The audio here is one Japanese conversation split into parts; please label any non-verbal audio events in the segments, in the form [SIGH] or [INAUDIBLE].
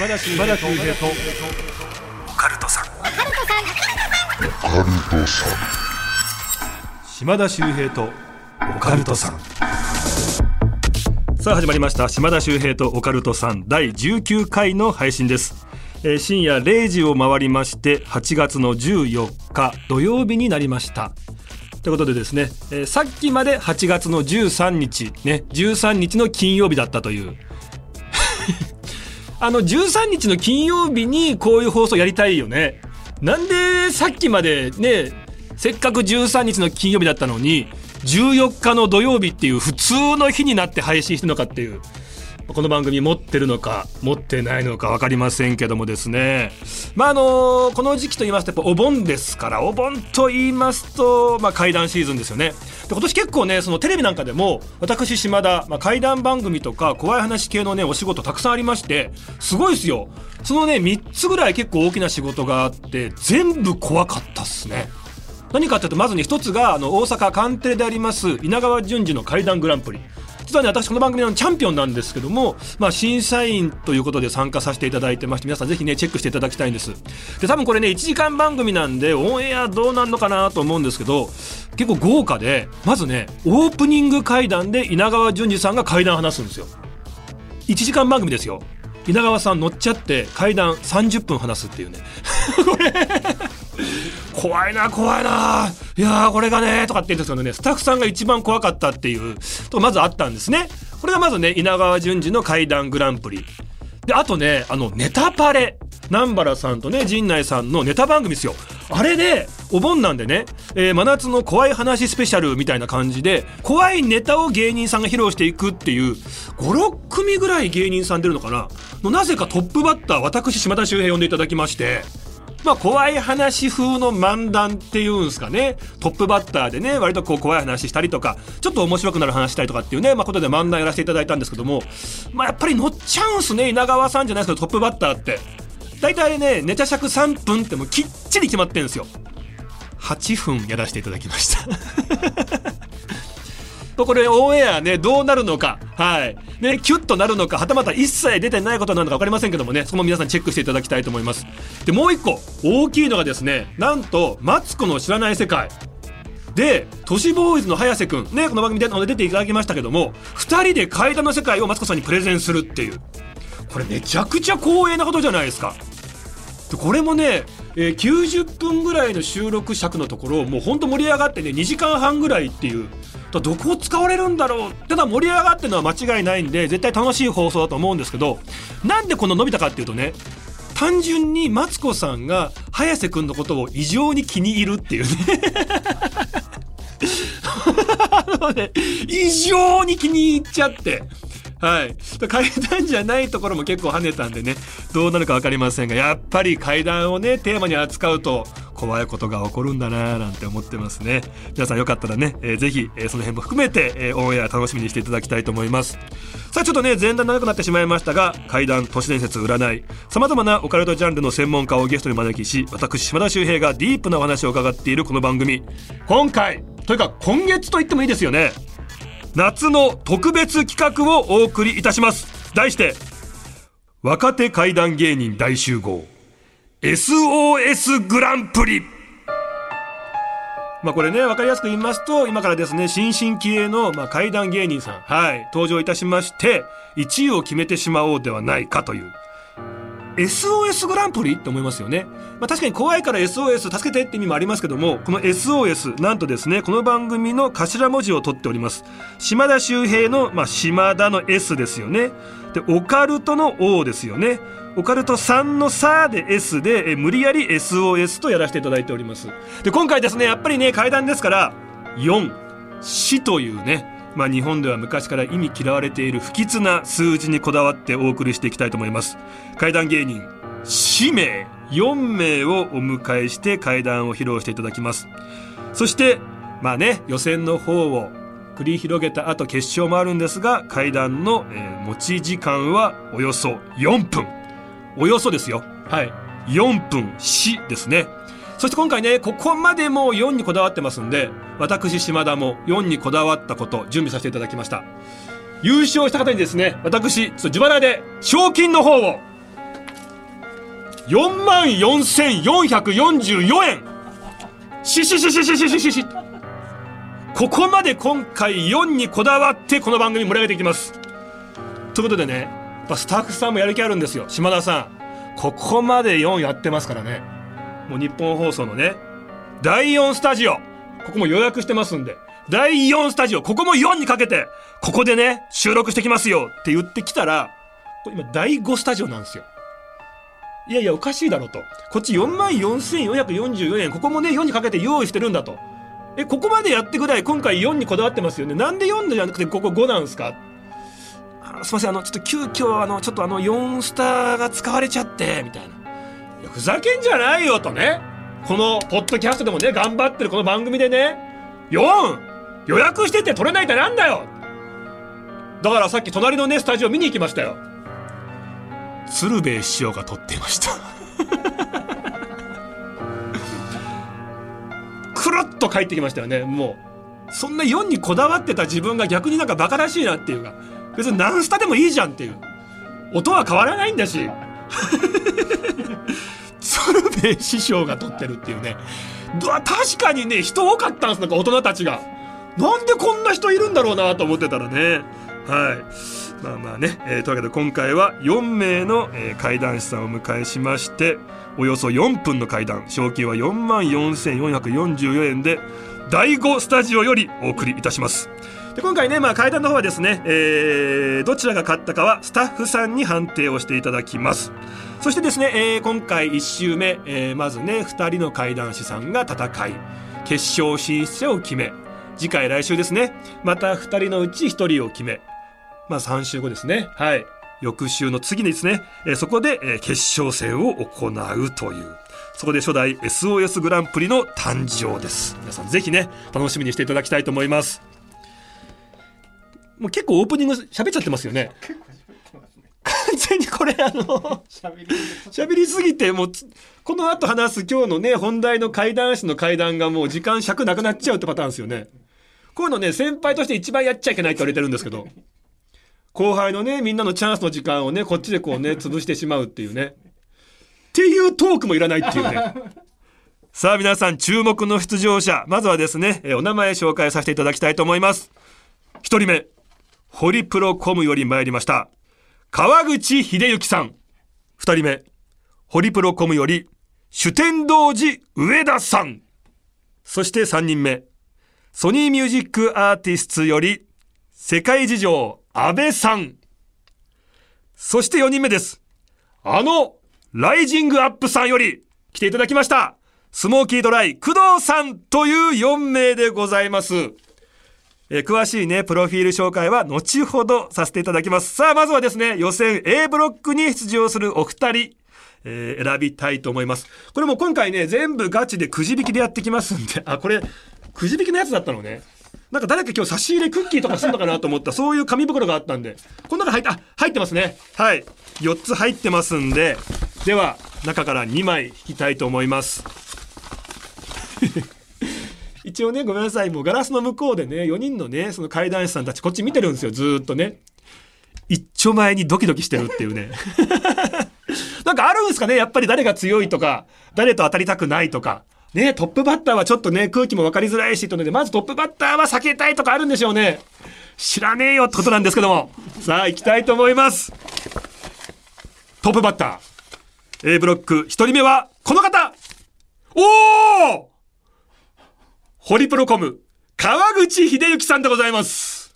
島田秀平と。オカルトさん。島田秀平と。オカルトさん。さあ始まりました。島田秀平とオカルトさん。第19回の配信です、えー深夜0時を回りまして8月の14日土曜日になりました。ということでですね、えーさっきまで8月の13日ね13日の金曜日だったというあの13日の金曜日にこういう放送やりたいよね。なんでさっきまでねせっかく13日の金曜日だったのに14日の土曜日っていう普通の日になって配信してるのかっていう。この番組持ってるのか持ってないのか分かりませんけどもですね。まああのこの時期と言いますとやっぱお盆ですからお盆と言いますと、まあ、怪談シーズンですよね。で今年結構ねそのテレビなんかでも私島田、まあ、怪談番組とか怖い話系のねお仕事たくさんありましてすごいですよ。そのね3つぐらい結構大きな仕事があって全部怖かったっすね。何かっていうとまずね一つがあの大阪官邸であります稲川淳二の怪談グランプリ。実はね私この番組のチャンピオンなんですけども、まあ、審査員ということで参加させていただいてまして皆さんぜひねチェックしていただきたいんです。で多分これね1時間番組なんでオンエアどうなんのかなと思うんですけど結構豪華でまずねオープニング怪談で稲川淳二さんが怪談話すんですよ。1時間番組ですよ。稲川さん乗っちゃって怪談30分話すっていうね。こ [LAUGHS] れ怖いな怖いな。いやーこれがねとかって言うんですけどねスタッフさんが一番怖かったっていうとまずあったんですね。これがまずね稲川淳二の怪談グランプリ。であとねあのネタパレ。南原さんとね陣内さんのネタ番組ですよ。あれでお盆なんでね、えー真夏の怖い話スペシャルみたいな感じで怖いネタを芸人さんが披露していくっていう56組ぐらい芸人さん出るのかな。のなぜかトップバッター私島田秀平呼んでいただきまして。まあ、怖い話風の漫談っていうんですかね。トップバッターでね、割とこう怖い話したりとか、ちょっと面白くなる話したりとかっていうね、まあ、ことで漫談やらせていただいたんですけども、まあ、やっぱり乗っちゃうんすね、稲川さんじゃないですけど、トップバッターって。大体ね、ネタ尺3分ってもうきっちり決まってんすよ。8分やらせていただきました。とこれオンエアねどうなるのか。はい。ねキュッとなるのかはたまた一切出てないことなのか分かりませんけどもねそこも皆さんチェックしていただきたいと思います。でもう一個大きいのがですねなんとマツコの知らない世界。で都市ボーイズの早瀬くんねこの番組で出ていただきましたけども2人で階段の世界をマツコさんにプレゼンするっていう。これめちゃくちゃ光栄なことじゃないですか。でこれもね、えー90分ぐらいの収録尺のところもうほんと盛り上がってね2時間半ぐらいっていう。どこを使われるんだろうただ盛り上がってるのは間違いないんで絶対楽しい放送だと思うんですけどなんでこの伸びたかっていうとね単純にマツコさんが早瀬くんのことを異常に気に入るっていうね。[LAUGHS] あのね異常に気に入っちゃって。はい。階段じゃないところも結構跳ねたんでね、どうなるか分かりませんが、やっぱり階段をね、テーマに扱うと、怖いことが起こるんだなぁなんて思ってますね。皆さんよかったらね、えーぜひ、えーその辺も含めて、えーオンエア楽しみにしていただきたいと思います。さあちょっとね、前段長くなってしまいましたが、怪談、都市伝説、占い、様々なオカルトジャンルの専門家をゲストに招きし、私、島田秀平がディープなお話を伺っているこの番組。今回、というか今月と言ってもいいですよね。夏の特別企画をお送りいたします。題して、若手怪談芸人大集合、SOS グランプリ。まあこれね、わかりやすく言いますと、今からですね、新進気鋭の、まあ、怪談芸人さん、はい、登場いたしまして、1位を決めてしまおうではないかという。SOS グランプリって思いますよね。まあ確かに怖いから SOS 助けてって意味もありますけども、この SOS、なんとですね、この番組の頭文字を取っております。島田秀平の、まあ島田の S ですよね。で、オカルトの O ですよね。オカルト3のさで S で、え無理やり SOS とやらせていただいております。で、今回ですね、やっぱりね、階段ですから、4、死というね、まあ、日本では昔から意味嫌われている不吉な数字にこだわってお送りしていきたいと思います。怪談芸人氏名4名をお迎えして怪談を披露していただきます。そしてまあね予選の方を繰り広げた後決勝もあるんですが怪談の、えー持ち時間はおよそ4分。およそですよ。はい。4分死ですねそして今回ね、ここまでもう4にこだわってますんで、私、島田も4にこだわったこと、準備させていただきました。優勝した方にですね、私、自腹で、賞金の方を、4万4444円。ししししししししし。ここまで今回4にこだわってこの番組盛り上げていきます。ということでねやっぱスタッフさんもやる気あるんですよ。島田さんここまで4やってますからね。もう日本放送のね第4スタジオ。ここも予約してますんで第4スタジオ。ここも4にかけてここでね収録してきますよって言ってきたらこれ今第5スタジオなんですよ。いやいやおかしいだろと。こっち44,444円ここもね4にかけて用意してるんだと。えここまでやってぐらい今回4にこだわってますよね。なんで4じゃなくてここ5なんですか？すいません。あのちょっと急遽あのちょっとあの4スターが使われちゃってみたいな。ふざけんじゃないよとね。このポッドキャストでもね頑張ってるこの番組でね。4予約してて取れないってなんだよ!だからさっき隣のねスタジオ見に行きましたよ。鶴瓶師匠が撮ってました。[LAUGHS] くるっと帰ってきましたよね。もうそんな4にこだわってた自分が逆になんかバカらしいなっていうか。別に何スタでもいいじゃんっていう。音は変わらないんだし。鶴瓶師匠が撮ってるっていうね。確かにね人多かったんですなんか大人たちが。なんでこんな人いるんだろうなと思ってたらね。はい。まあまあね、えー、というわけで今回は4名の、えー、怪談師さんをお迎えしましておよそ4分の会談。賞金は44,444円で第5スタジオよりお送りいたします。で今回ね、まあ、会談の方はですね、えー、どちらが勝ったかはスタッフさんに判定をしていただきます。そしてですね、えー、今回1週目、えー、まずね2人の怪談師さんが戦い決勝進出者を決め次回来週ですねまた2人のうち1人を決めまあ3週後ですねはい翌週の次にですね、えー、そこで、えー、決勝戦を行うというそこで初代 SOS グランプリの誕生です。皆さんぜひね楽しみにしていただきたいと思います。もう結構オープニング喋っちゃってますよね。完全にこれあの喋りすぎて。もうこの後話す今日のね本題の怪談師の怪談がもう時間尺なくなっちゃうってパターンですよね。こういうのね先輩として一番やっちゃいけないって言われてるんですけど。後輩のねみんなのチャンスの時間をねこっちでこうね潰してしまうっていうね。っていうトークもいらないっていうね。さあ皆さん注目の出場者まずはですねお名前紹介させていただきたいと思います。1人目ホリプロコムより参りました川口秀幸さん2人目ホリプロコムより主天童寺上田さんそして3人目ソニーミュージックアーティストより世界事情安倍さん。そして4人目です。あの、ライジングアップさんより来ていただきました。スモーキードライ、工藤さんという4名でございます。え詳しいね、プロフィール紹介は後ほどさせていただきます。さあ、まずはですね、予選 A ブロックに出場するお二人、えー、選びたいと思います。これも今回ね、全部ガチでくじ引きでやってきますんで、あ、これ、くじ引きのやつだったのね。なんか誰か今日差し入れクッキーとかするのかなと思ったそういう紙袋があったんでこの中入った入ってますねはい4つ入ってますんででは中から2枚引きたいと思います一応ねごめんなさいもうガラスの向こうでね4人のねその階段師さんたちこっち見てるんですよずっとね一丁前にドキドキしてるっていうね [LAUGHS] なんかあるんですかね？やっぱり誰が強いとか誰と当たりたくないとかね、トップバッターはちょっとね、空気も分かりづらいし、とので、まずトップバッターは避けたいとかあるんでしょうね。知らねえよってことなんですけども。[LAUGHS] さあ、行きたいと思います。トップバッター。A ブロック、一人目は、この方おおホリプロコム、川口秀幸さんでございます。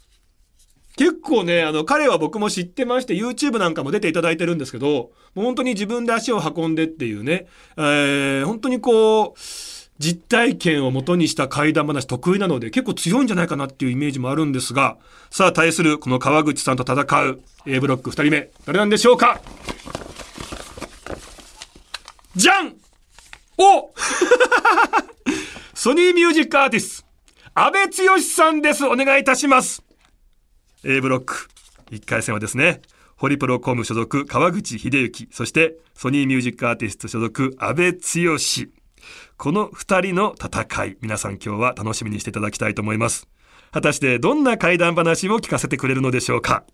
結構ね、あの、彼は僕も知ってまして、YouTube なんかも出ていただいてるんですけど、もう本当に自分で足を運んでっていうね、えー、本当にこう、実体験をもとにした怪談話得意なので結構強いんじゃないかなっていうイメージもあるんですが、さあ対するこの川口さんと戦う A ブロック2人目、誰なんでしょうか？じゃんおソニーミュージックアーティスト、安倍剛さんです。お願いいたします。A ブロック、1回戦はですね、ホリプロコム所属川口秀幸、そしてソニーミュージックアーティスト所属安倍剛。この2人の戦い、皆さん今日は楽しみにしていただきたいと思います。果たしてどんな怪談話を聞かせてくれるのでしょうか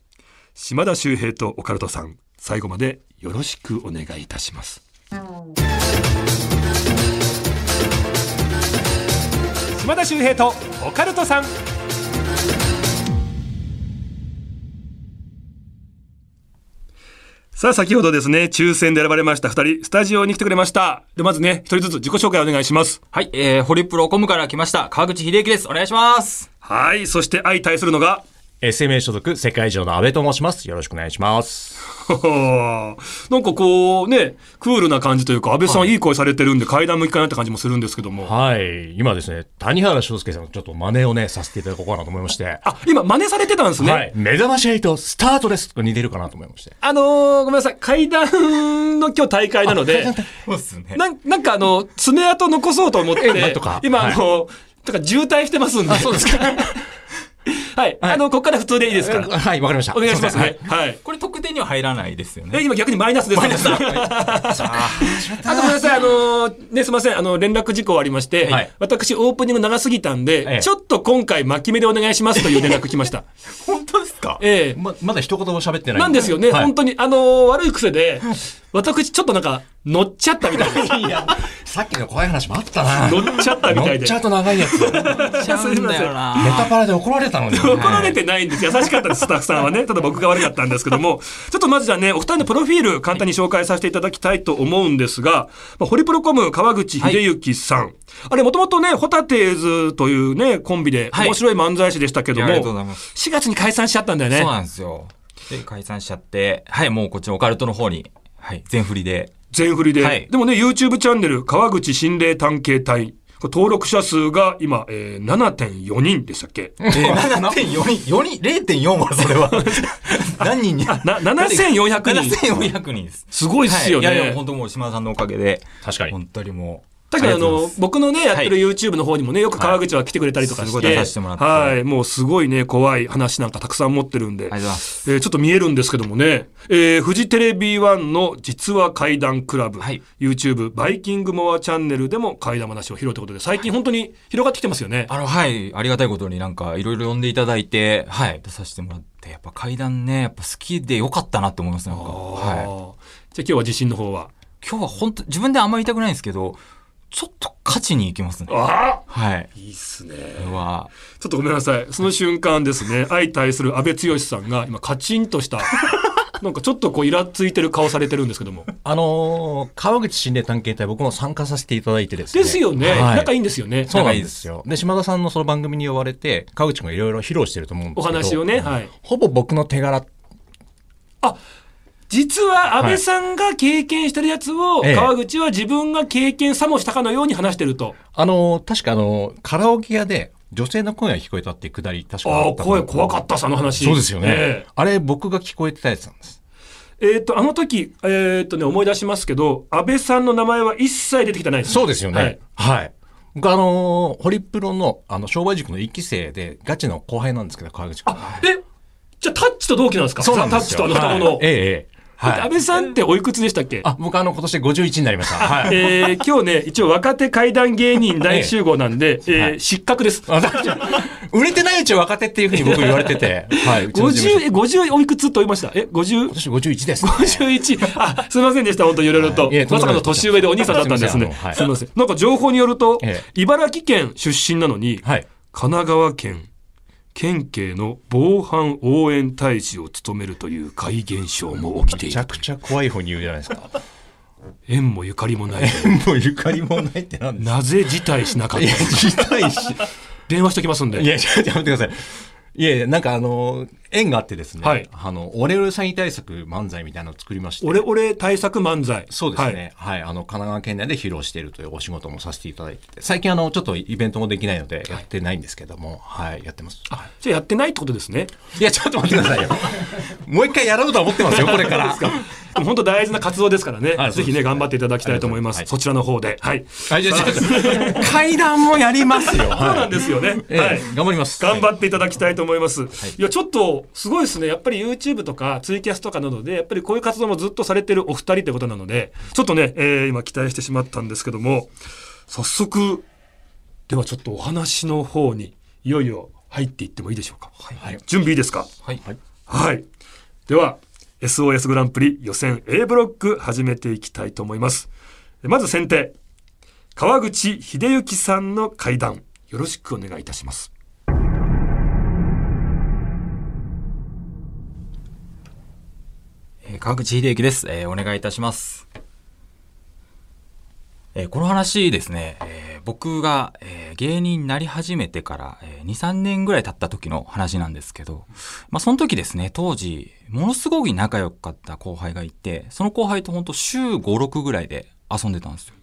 島田秀平とオカルトさん、最後までよろしくお願いいたします。島田秀平とオカルトさんさあ、先ほどですね、抽選で選ばれました二人、スタジオに来てくれました。で、まずね、一人ずつ自己紹介お願いします。はい、えー、ホリプロコムから来ました、川口秀之です。お願いします。はい、そして相対するのが、SMA 所属世界上の安倍と申します。よろしくお願いします。[LAUGHS] なんかこうね、クールな感じというか、安倍さんいい声されてるんで、階段向きかなって感じもするんですけども。はい。今ですね、谷原章介さんのちょっと真似をね、させていただこうかなと思いまして。あ、今真似されてたんですね。はい。目覚まし8スタートですとか似てるかなと思いまして。あのーごめんなさい、階段の今日大会なので、[LAUGHS] そうですね。なんなんかあの、爪痕残そうと思って、[LAUGHS] なんとか今、はいあの、とか渋滞してますんで。そうですか。はい、あの、ここから普通でいいですから。はい、わかりました。お願いしますはね。はい。これ得点には入らないですよえ、ね。今逆にマイナスです。あとごめんなさい、あのね、すみません、あの、連絡事項ありまして、はい私、オープニング長すぎたんで、ええちょっと今回巻き目でお願いしますという連絡来ました。[LAUGHS] 本当ですか？ええま、まだ一言も喋ってない。なんですよね、はい本当に、あの悪い癖で、私、ちょっとなんか、乗っちゃったみたいで。さっきの怖い話もあったな。乗っちゃったみたいで。乗っちゃうと長いやつ。ネちゃうんだよな。タパラで怒られたのに。怒られてないんです。優しかったです、スタッフさんはね。ただ僕が悪かったんですけども。ちょっとまずじゃあね、お二人のプロフィール簡単に紹介させていただきたいと思うんですが、まあ、ホリプロコム川口秀幸さん。あれ、もともとね、ホタテーズというね、コンビではい面白い漫才師でしたけども、いやありがとうございます4月に解散しちゃったんだよね。そうなんですよ。で、解散しちゃって、はい、もうこっちのオカルトの方に、はい、全振りで。全振りで、はいでもね、YouTube チャンネル、川口心霊探検隊。登録者数が今、えー、7.4人でしたっけ？えー、[LAUGHS] 7.4人、4人、0.4はそれは。[LAUGHS] 何人に？な、7400人。7400人です。すごいっすよね。はい、いやいや、本当もう島田さんのおかげで。確かに本当にもう。確かにあの僕のね、やってるはい。YouTube の方にもね、よく川口は来てくれたりとかして、すごい出させてもらって。はい、もうすごいね、怖い話なんかたくさん持ってるんで、ありがとうございます。えーちょっと見えるんですけどもね、えーフジテレビ1の実話怪談クラブ、はい。YouTube バイキングモアチャンネルでも怪談話を披露ということで、最近本当に広がってきてますよね。あの、はい、ありがたいことになんかいろいろ呼んでいただいて、はい、出させてもらって、やっぱ階段ね、やっぱ好きでよかったなって思います、なんか。はい。じゃあ今日は自信の方は？今日は本当自分であんまり言いたくないんですけど、ちょっと勝ちに行きますね。あはい。いいっすね。うわちょっとごめんなさい。その瞬間ですね、相対する安倍剛さんが今カチンとした、[LAUGHS] なんかちょっとこうイラついてる顔されてるんですけども。あのー川口心霊探検隊僕も参加させていただいてですね。ですよね。はい仲いいんですよね。そうなんですよ。で、島田さんのその番組に呼ばれて、川口君がいろいろ披露してると思うんでおすけど。話をね。はい。ほぼ僕の手柄。あ、実は安倍さんが経験してるやつを、ええ川口は自分が経験さもしたかのように話してると。あのー確かあのーカラオケ屋で女性の声が聞こえたっていうくだり、確かああ、声怖かった、その話。そうですよね。えあれ、僕が聞こえてたやつなんです。ええーっと、あの時、えーっとね、思い出しますけど、安倍さんの名前は一切出てきてないです、そうですよはいね。はい。僕あのーホリプロの、あの、商売塾の一期生で、ガチの後輩なんですけど、川口君。え、じゃあタッチと同期なんですか？そうなんですよ。タッチとあの双子の。はいええええ。はい。安倍さんっておいくつでしたっけ？あ、僕あの、今年51になりました。[LAUGHS] はい。えー今日ね、一応若手怪談芸人大集合なんで、[LAUGHS] えーはい失格です。売れてないうちは若手っていうふうに僕言われてて。[LAUGHS] はい。うちの事務50、所え50おいくつと言いました？え、50? 今年51です、ね。51。あ、すみませんでした、本当いろいろと。はいまさかの年上でお兄さんだったんですね。すいませんはいすみません。なんか情報によると、え茨城県出身なのに、はい。神奈川県県警の防犯応援大使を務めるという怪現象も起きている。めちゃくちゃ怖い方に言うじゃないですか。[LAUGHS] 縁もゆかりもない。もうゆかりもないってなんですなぜ辞退しなかったのかしたいし。電話しときますんで。いや、ちょっとやめてください。いやいや、なんかあの、縁があってですね。はいあの、オレオレ詐欺対策漫才みたいなのを作りまして。俺俺対策漫才。そうですね。はい、あの、神奈川県内で披露しているというお仕事もさせていただいてて、最近あの、ちょっとイベントもできないので、やってないんですけども、はい、やってます。あ、じゃあやってないってことですね。いや、ちょっと待ってくださいよ。[LAUGHS] もう一回やろうとは思ってますよ、これから。[LAUGHS] 本当大事な活動ですからね。はいぜひね、頑張っていただきたいと思います。はいそちらの方で。はい。はい、じゃあ、階段もやりますよ。そうなんですよね。ええはい。頑張ります。頑張っていただきたいと思います。い、や、ちょっと、すごいですね。やっぱり YouTube とかツイキャスとかなどで、やっぱりこういう活動もずっとされてるお二人ってことなので、ちょっとね、えー今期待してしまったんですけども、早速、ではちょっとお話の方に、いよいよ入っていってもいいでしょうか？はい。準備いいですか？はい。はい。では、SOS グランプリ予選 A ブロック始めていきたいと思いますまず先手川口秀幸さんの会談よろしくお願いいたします川口秀幸です。えーお願いいたします。えーこの話ですね、えー僕が、えー芸人になり始めてから、えー2、3年ぐらい経った時の話なんですけど、まあその時ですね、当時、ものすごい仲良かった後輩がいて、その後輩とほんと週5、6ぐらいで遊んでたんですよ。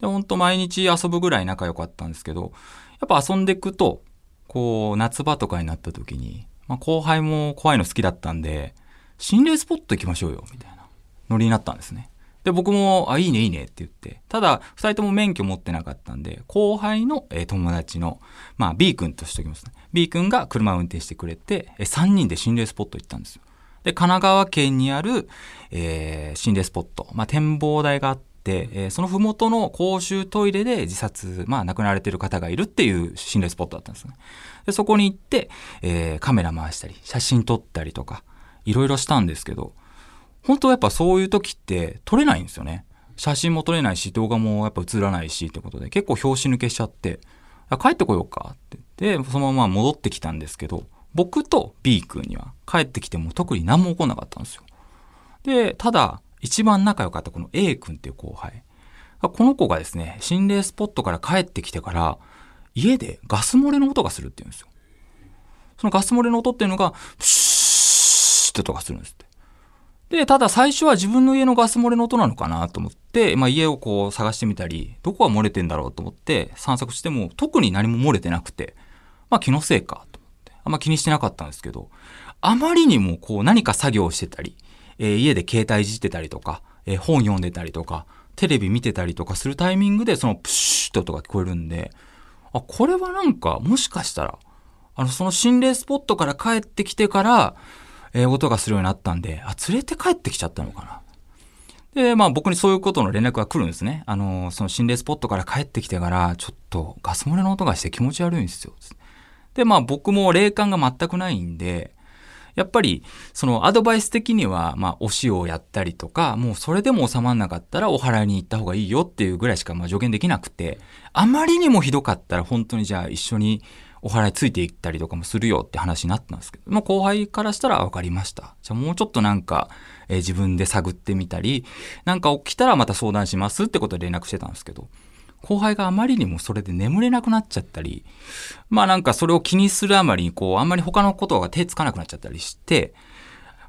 で、ほんと毎日遊ぶぐらい仲良かったんですけど、やっぱ遊んでいくと、こう、夏場とかになった時に、まあ後輩も怖いの好きだったんで、心霊スポット行きましょうよ、みたいなノリになったんですね。で、僕も、あ、いいね、いいねって言って。ただ、二人とも免許持ってなかったんで、後輩の、えー友達の、まあ、B 君としておきますね。B 君が車を運転してくれて、えー3人で心霊スポット行ったんですよ。で、神奈川県にある、えー心霊スポット、まあ、展望台があって、えーその麓の公衆トイレで自殺、まあ、亡くなられてる方がいるっていう心霊スポットだったんですね。で、そこに行って、えーカメラ回したり、写真撮ったりとか、いろいろしたんですけど、本当はやっぱそういう時って撮れないんですよね。写真も撮れないし、動画もやっぱ映らないしってことで、結構拍子抜けしちゃって、帰ってこようかって言って、そのまま戻ってきたんですけど、僕と B 君には帰ってきても特に何も起こんなかったんですよ。で、ただ、一番仲良かったこの A 君っていう後輩。この子がですね、心霊スポットから帰ってきてから、家でガス漏れの音がするって言うんですよ。そのガス漏れの音っていうのが、プシューって音がするんですって。で、ただ最初は自分の家のガス漏れの音なのかなと思って、まあ家をこう探してみたり、どこが漏れてんだろうと思って散策しても特に何も漏れてなくて、まあ気のせいかと思って、あんま気にしてなかったんですけど、あまりにもこう何か作業をしてたり、えー家で携帯いじってたりとか、えー本読んでたりとか、テレビ見てたりとかするタイミングでそのプシュッって音が聞こえるんで、あ、これはなんかもしかしたら、あの、その心霊スポットから帰ってきてから、えー音がするようになったんで、あ、連れて帰ってきちゃったのかな。で、まあ僕にそういうことの連絡が来るんですね。あの、その心霊スポットから帰ってきてから、ちょっとガス漏れの音がして気持ち悪いんですよ。で、まあ僕も霊感が全くないんで、やっぱり、そのアドバイス的には、まあ、お塩をやったりとか、もうそれでも収まんなかったらお祓いに行った方がいいよっていうぐらいしかまあ助言できなくて、あまりにもひどかったら本当にじゃあ一緒にお祓いついていったりとかもするよって話になったんですけど、まあ後輩からしたら分かりました。じゃあもうちょっとなんか、えー自分で探ってみたり、なんか起きたらまた相談しますってことで連絡してたんですけど、後輩があまりにもそれで眠れなくなっちゃったり、まあなんかそれを気にするあまりにこう、あんまり他のことが手つかなくなっちゃったりして、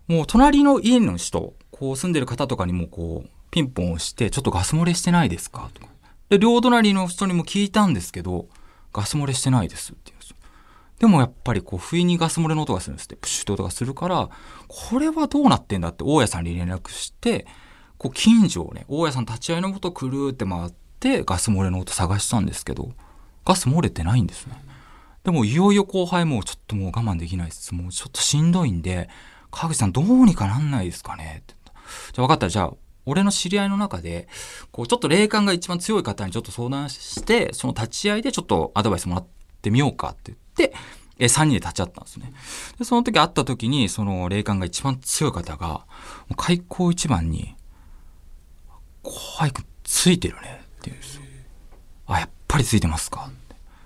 もう隣の家の人、こう住んでる方とかにもこう、ピンポン押して、ちょっとガス漏れしてないですか？とか。で、両隣の人にも聞いたんですけど、ガス漏れしてないですって言うで。もやっぱりこう、不意にガス漏れの音がするんですって。プシュって音がするから、これはどうなってんだって大家さんに連絡して、こう、近所をね、大家さん立ち会いのもとくるーって回って、ガス漏れの音探したんですけど、ガス漏れてないんですね。でもいよいよ後輩もちょっともう我慢できないです。もうちょっとしんどいんで、川口さんどうにかなんないですかねって言った。じゃあ分かった。じゃあ、俺の知り合いの中で、こうちょっと霊感が一番強い方にちょっと相談して、その立ち会いでちょっとアドバイスもらってってみようかって言って、え、3人で立ち会ったんですね。で、その時会った時に、その霊感が一番強い方が、もう開口一番に、後輩くついてるねって言うんですよ。あ、やっぱりついてますか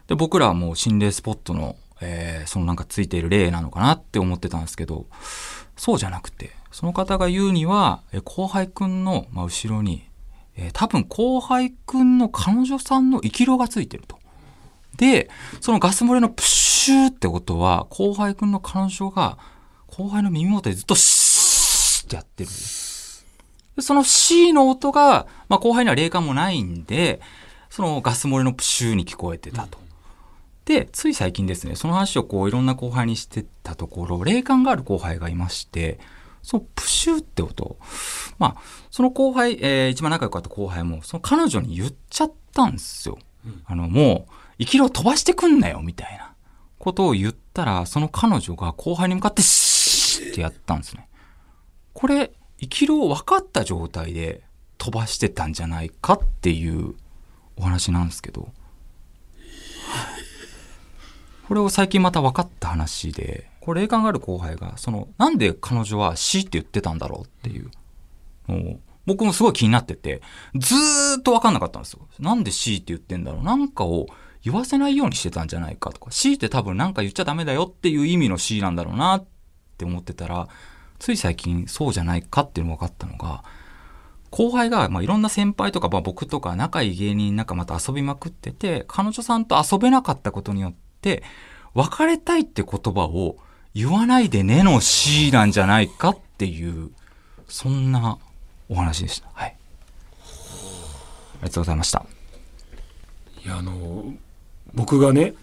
で、僕らはもう心霊スポットの、えーそのなんかついている霊なのかなって思ってたんですけど、そうじゃなくて、その方が言うには、え後輩くんの、まあ、後ろに、えー多分後輩くんの彼女さんの生き量がついてると。で、そのガス漏れのプシューってことは、後輩くんの彼女が、後輩の耳元でずっとシーってやってるその C の音が、まあ、後輩には霊感もないんで、そのガス漏れのプシューに聞こえてたと。で、つい最近ですね、その話をこういろんな後輩にしてたところ、霊感がある後輩がいまして、そのプシューって音、まあ、その後輩、えー一番仲良かった後輩も、その彼女に言っちゃったんですよ。あの、もう、生き量飛ばしてくんなよ、みたいなことを言ったら、その彼女が後輩に向かってシーってやったんですね。これ、生き量分かった状態で飛ばしてたんじゃないかっていうお話なんですけど、これを最近また分かった話で、これ霊感がある後輩が、その、なんで彼女は C って言ってたんだろうっていうのを、僕もすごい気になってて、ずーっとわかんなかったんですよ。なんで C って言ってんだろうなんかを言わせないようにしてたんじゃないかとか、C って多分なんか言っちゃダメだよっていう意味の C なんだろうなって思ってたら、つい最近そうじゃないかっていうのが分かったのが、後輩が、まあ、いろんな先輩とか、まあ、僕とか仲いい芸人仲間と遊びまくってて、彼女さんと遊べなかったことによって、別れたいって言葉を言わないでねの C なんじゃないかっていう、そんなお話でした。はい。ありがとうございました。僕がね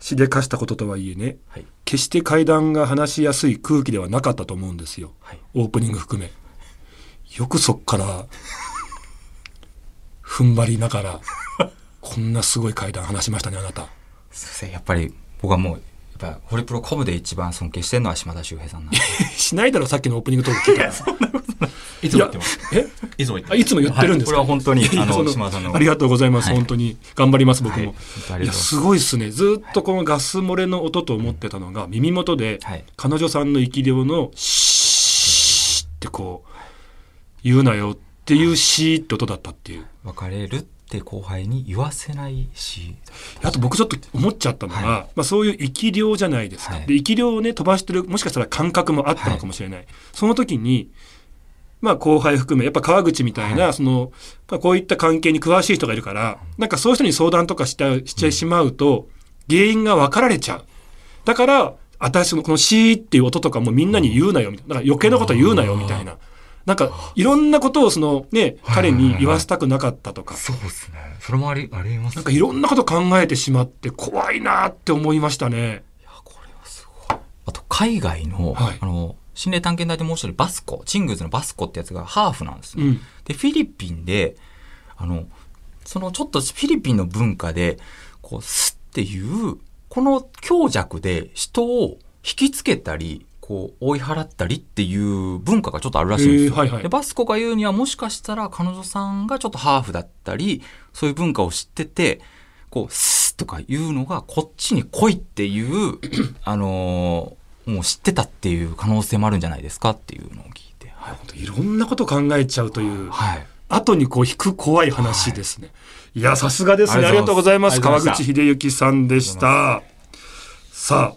しでかしたこととはいえねはい。決して会談が話しやすい空気ではなかったと思うんですよはい。オープニング含めよくそっから踏ん張りながらこんなすごい会談話しましたねあなたすいません。やっぱり僕はもう、やっぱホリプロコムで一番尊敬してるのは島田秀平さんなんで。[LAUGHS] しないだろさっきのオープニングトーク聞いたら [LAUGHS] [LAUGHS] いつも言ってます。え？いつも言ってあいつも言ってるんですか、はい。これは本当にあのそ島田さんの。ありがとうございます、はい。本当に。頑張ります僕も、はい。います。いやすごいっすね。ずっとこのガス漏れの音と思ってたのが耳元ではい。彼女さんの生き量のシーってこう言うなよっていうシーって音だったっていう。別れるって後輩に言わせないし、あと僕ちょっと思っちゃったのが、はまあ、そういう生き量じゃないですか、はい。で生き量をね飛ばしてるもしかしたら感覚もあったのかもしれない、その時にまあ後輩含めやっぱ川口みたいな、はそのまあ、こういった関係に詳しい人がいるからなんかそういう人に相談とかしたしてしまうと原因が分かられちゃう。だから私のこのシーっていう音とかもみんなに言うなよみたいな。だから余計なこと言うなよみたいな。なんかいろんなことをそのね彼に言わせたくなかったとか。そうですね。それもあり、ありますなんかいろんなこと考えてしまって怖いなって思いましたね。これはすごい。あと、海外の、はいあの、心霊探検隊でもう一人バスコ、チングーズのバスコってやつがハーフなんですね。うん。で、フィリピンで、あの、そのちょっとフィリピンの文化で、こう、スっていう、この強弱で人を引きつけたり、こう、追い払ったりっていう文化がちょっとあるらしいんですよ。はいはいで、バスコが言うには、もしかしたら彼女さんがちょっとハーフだったり、そういう文化を知ってて、こう、スッとかいうのが、こっちに来いっていう、あのーもう知ってたっていう可能性もあるんじゃないですかっていうのを聞いて。はい。いろんなこと考えちゃうという、はい。後にこう引く怖い話ですね。い、や、さすがですね。あありがとうございま。す川口秀幸さんでした。さあ、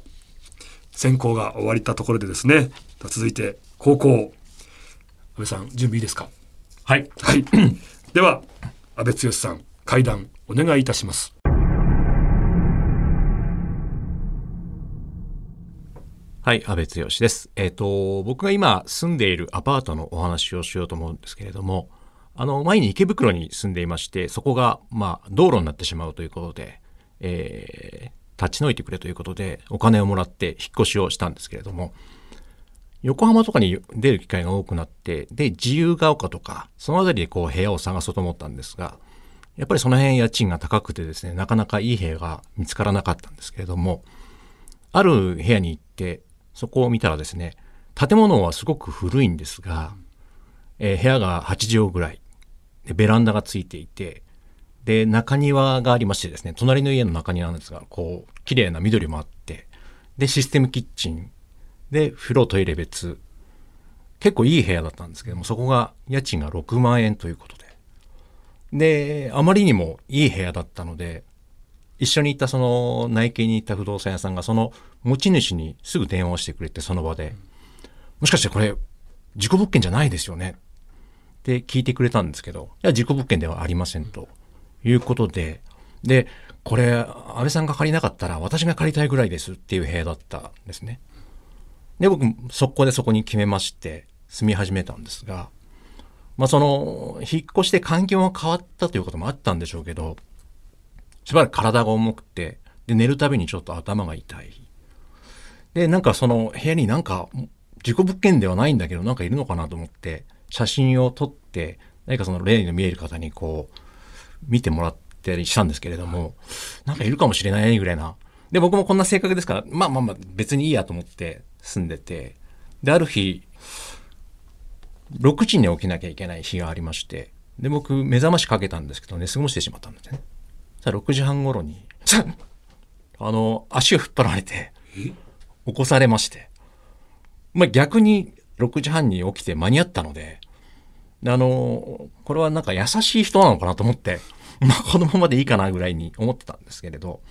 選考が終わりたところでですね。続いて、高校。安倍さん、準備いいですか？はい。はい。[CLEARS THROAT] では、安倍剛さん、会談お願いいたします。はい、安倍剛です。えっ、と、僕が今住んでいるアパートのお話をしようと思うんですけれども、あの、前に池袋に住んでいまして、そこが、まあ、道路になってしまうということで、えー立ち退いてくれということで、お金をもらって引っ越しをしたんですけれども、横浜とかに出る機会が多くなって、で、自由が丘とか、そのあたりでこう部屋を探そうと思ったんですが、やっぱりその辺家賃が高くてですね、なかなかいい部屋が見つからなかったんですけれども、ある部屋に行って、そこを見たらですね、建物はすごく古いんですが、えー部屋が8畳ぐらいで、ベランダがついていて、で、中庭がありましてですね、隣の家の中庭なんですが、こう、綺麗な緑もあって、で、システムキッチン、で、風呂、トイレ別、結構いい部屋だったんですけども、そこが家賃が6万円ということで。で、あまりにもいい部屋だったので、一緒に行ったその内見に行った不動産屋さんがその持ち主にすぐ電話をしてくれてその場で、もしかしてこれ事故物件じゃないですよね？って聞いてくれたんですけど、いや事故物件ではありませんということで、で、これ安倍さんが借りなかったら私が借りたいぐらいですっていう部屋だったんですね。で、僕速攻でそこに決めまして住み始めたんですが、まあその引っ越して環境が変わったということもあったんでしょうけど、しばらく体が重くて、で、寝るたびにちょっと頭が痛い。で、なんかその部屋になんか、事故物件ではないんだけど、なんかいるのかなと思って、写真を撮って、何かその例の見える方にこう、見てもらったりしたんですけれども、なんかいるかもしれないぐらいな。で、僕もこんな性格ですから、まあまあまあ別にいいやと思って住んでて、で、ある日、6時に起きなきゃいけない日がありまして、で、僕、目覚ましかけたんですけど、寝過ごしてしまったんですね。さあ、6時半頃に、あの、足を引っ張られて、起こされまして。まあ逆に6時半に起きて間に合ったので、あの、これはなんか優しい人なのかなと思って、[LAUGHS] まあこのままでいいかなぐらいに思ってたんですけれど、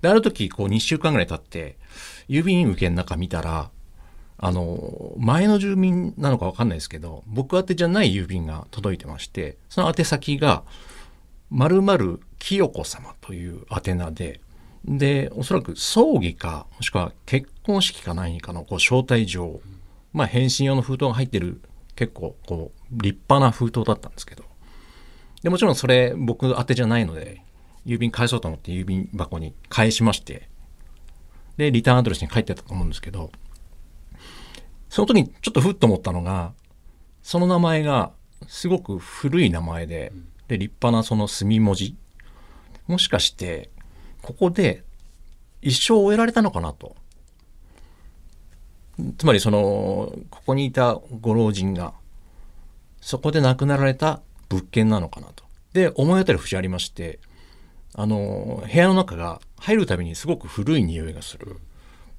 で、ある時、こう2週間ぐらい経って、郵便受けの中見たら、あの、前の住民なのかわかんないですけど、僕宛てじゃない郵便が届いてまして、その宛先が、〇〇清子様という宛名で、で、おそらく葬儀か、もしくは結婚式か何かのこう招待状、まあ返信用の封筒が入ってる結構こう立派な封筒だったんですけど、で、もちろんそれ僕宛てじゃないので、郵便返そうと思って郵便箱に返しまして、で、リターンアドレスに書いてたと思うんですけど、その時にちょっとふっと思ったのが、その名前がすごく古い名前で、で、立派なその墨文字。もしかして、ここで一生終えられたのかなと。つまりその、ここにいたご老人が、そこで亡くなられた物件なのかなと。で、思い当たる節ありまして、あの、部屋の中が入るたびにすごく古い匂いがする。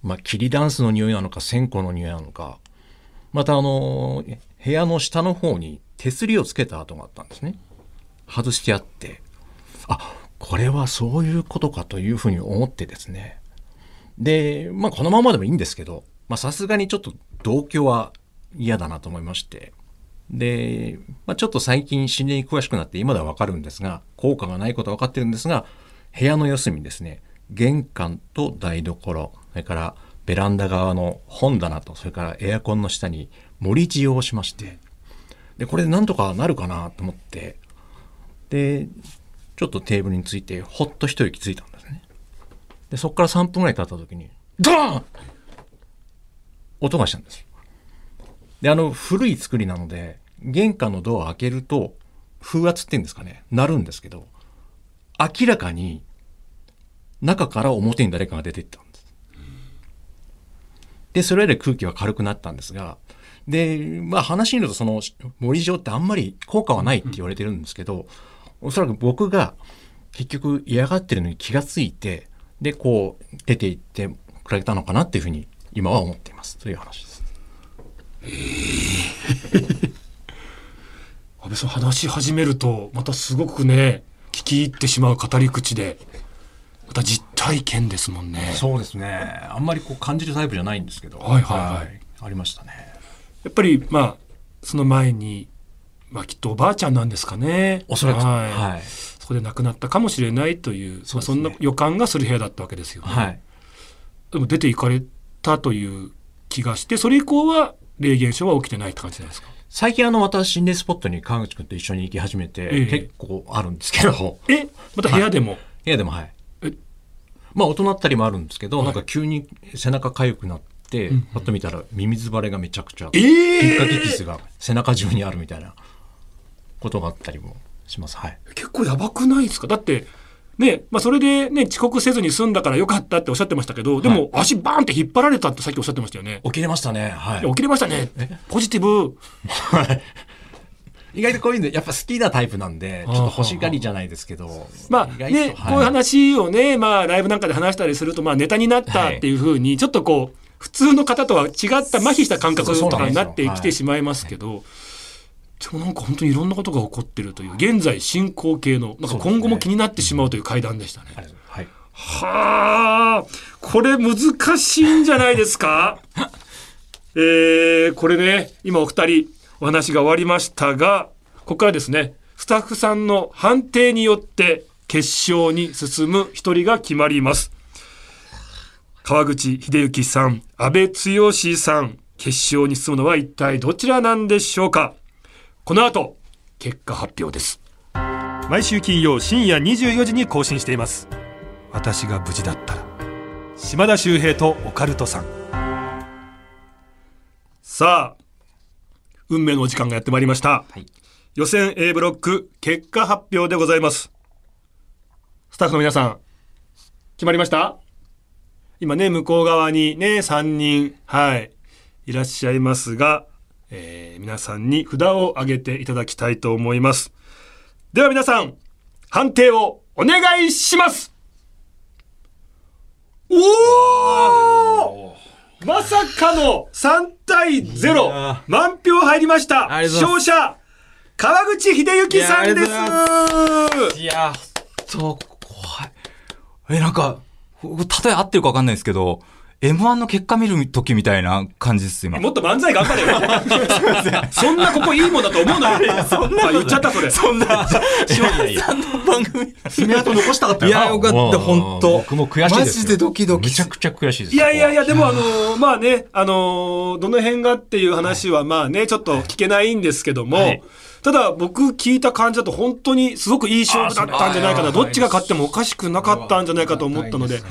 まあ、霧ダンスの匂いなのか、線香の匂いなのか、またあの、部屋の下の方に手すりをつけた跡があったんですね。外してあって、あ、これはそういうことかというふうに思ってですね。で、まあこのままでもいいんですけど、まさすがにちょっと同居は嫌だなと思いまして。で、まあちょっと最近心霊に詳しくなって今ではわかるんですが、効果がないことはわかってるんですが、部屋の四隅にですね、玄関と台所、それからベランダ側の本棚と、それからエアコンの下に盛り地をしまして、で、これでなんとかなるかなと思って、で、ちょっとテーブルについて、ほっと一息ついたんですね。で、そこから3分ぐらい経った時に、ドーン音がしたんです。で、あの、古い作りなので、玄関のドアを開けると、風圧って言うんですかね、鳴るんですけど、明らかに、中から表に誰かが出ていったんです。で、それより空気は軽くなったんですが、で、まあ話によるとその森状ってあんまり効果はないって言われてるんですけど、おそらく僕が結局嫌がってるのに気がついて、で、こう出て行ってくれたのかなっていうふうに今は思っています。という話です。安倍さん話し始めるとまたすごくね聞き入ってしまう語り口でまた実体験ですもんねそうですね。あんまりこう感じるタイプじゃないんですけど。はいはいはいありましたね。やっぱりまあその前に、まあ、きっとおばあちゃんなんですかね。おそらく。はい。はい。そこで亡くなったかもしれないというそね。まあ、そんな予感がする部屋だったわけですよね、はい。でも出て行かれたという気がしてそれ以降は霊現象は起きてないって感じなんですか。最近あの、また心霊スポットに川口くんと一緒に行き始めて、ええ。結構あるんですけど、え？また部屋でも、いやでもはい。え？まあ大人ったりもあるんですけど、はいなんか急に背中痒くなって、うんパッと見たらミミズバレがめちゃくちゃ、えピッカキえキスが背中中にあるみたいなことがあったりもします。はい。結構やばくないですか？だってねまあ、それで、ね、遅刻せずに済んだからよかったっておっしゃってましたけどでも足バーンって引っ張られたってさっきおっしゃってましたよね。起きれましたね。はい起きれましたねポジティブ [LAUGHS] 意外とこういうのやっぱ好きなタイプなんで、ちょっと欲しがりじゃないですけど。まあね、はいこういう話をね、まあライブなんかで話したりすると、まあネタになったっていうふうに、ちょっとこう、普通の方とは違った麻痺した感覚とかになってきてしまいますけど、でもなんか本当にいろんなことが起こってるという、現在進行形の、なんか今後も気になってしまうという会談でしたね。はい。はあ、これ難しいんじゃないですか？[LAUGHS] えー、これね、今お二人お話が終わりましたが、ここからですね、スタッフさんの判定によって決勝に進む一人が決まります。川口秀幸さん、安倍剛さん、決勝に進むのは一体どちらなんでしょうか？この後、結果発表です。毎週金曜深夜24時に更新しています。私が無事だったら島田秀平とオカルトさん。さあ運命のお時間がやってまいりました、はい。予選 A ブロック結果発表でございます。スタッフの皆さん決まりました？今ね向こう側にね3人はいいらっしゃいますが、えー皆さんに札を上げていただきたいと思いますでは皆さん判定をお願いしますおおまさかの3対い0や。満票入りました。勝者、川口秀幸さんですいやそう、怖い。え、なんか、例え合ってるかわかんないですけど、M1 の結果見る時みたいな感じです、今。もっと漫才頑張れよ。[LAUGHS] そんなここいいもんだと思うのよ。そんな言っちゃったそれ。そんな、いやいやさんの番組。爪痕残したかったよないや、よかった、うん本当僕も悔しいですよマジでドキドキめちゃくちゃ悔しいですいやいやいや、でもあのーまあね、あのーどの辺がっていう話はまあね、ちょっと聞けないんですけども、はいただ僕聞いた感じだと本当にすごくいい勝負だったんじゃないかな。どっちが勝ってもおかしくなかったんじゃないかと思ったので。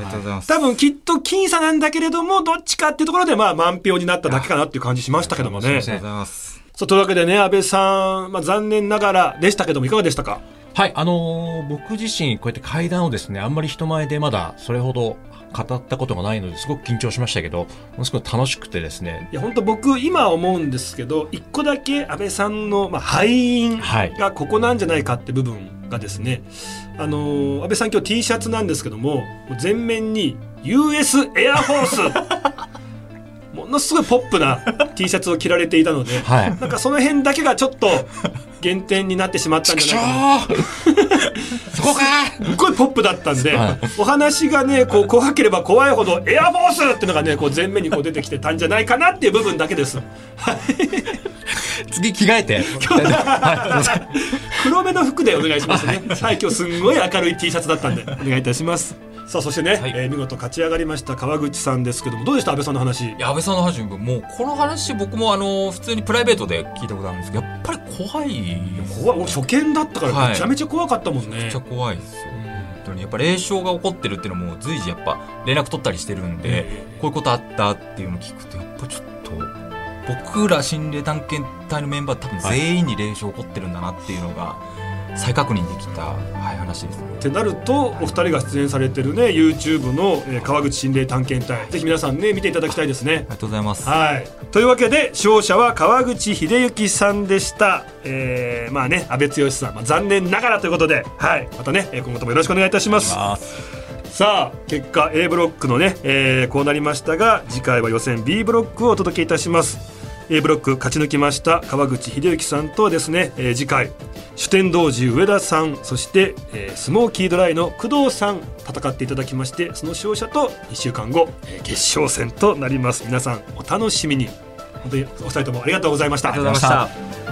多分きっと僅差なんだけれども、どっちかっていうところでまあ満票になっただけかなっていう感じしましたけどもね。ありがとうございます。そうというわけでね、安倍さん、まあ残念ながらでしたけども、いかがでしたか？はい、あのー僕自身、こうやって階段をですね、あんまり人前でまだそれほど語ったことがないので、すごく緊張しましたけど、ものすごく楽しくてですね、いや本当僕今思うんですけど一個だけ安倍さんの、まあ、敗因はい。がここなんじゃないかって部分がですね、あのー安倍さん今日 T シャツなんですけども全面に US エアフォースものすごいポップな [LAUGHS] T シャツを着られていたので、はい。なんかその辺だけがちょっと減点になってしまったんじゃないかな [LAUGHS] そこかすっごいポップだったんで、はいお話がねこう怖ければ怖いほどエアフォースっていうのがねこう前面にこう出てきてたんじゃないかなっていう部分だけです。次着替えて。黒目の服でお願いしますね。はい、今日すんごい明るい T シャツだったんでお願いいたします。さあそしてね、はいえー見事勝ち上がりました川口さんですけどもどうでした安倍さんの話？いや、安倍さんの話、もう、この話、僕もあの、普通にプライベートで聞いたことあるんですけど、やっぱり怖い。怖い初見だったからはいめちゃめちゃ怖かったもんね。めっちゃ怖いですよ。本当に。やっぱ霊障が起こってるっていうのも随時やっぱ連絡取ったりしてるんで、こういうことあったっていうのを聞くと、やっぱちょっと、僕ら心霊探検隊のメンバー多分全員に霊障起こってるんだなっていうのが再確認できた、はい、話ですね。ってなるとお二人が出演されてるね YouTube の、えー川口心霊探検隊。ぜひ皆さんね見ていただきたいですね。あ。りがとうございます。はい、というわけで勝者は川口秀幸さんでした、えー、まあね阿部剛さん、まあ、残念ながらということで、はい、またねえー今後ともよろしくお願いいたします。さあ結果 A ブロックのね、えーこうなりましたが次回は予選 B ブロックをお届けいたします A ブロック勝ち抜きました川口秀幸さんとはですね、えー次回主天童寺上田さんそして、えースモーキードライの工藤さん戦っていただきましてその勝者と2週間後、えー決勝戦となります。皆さんお楽しみに。本当にお二人ともありがとうございました。ありがとうございました。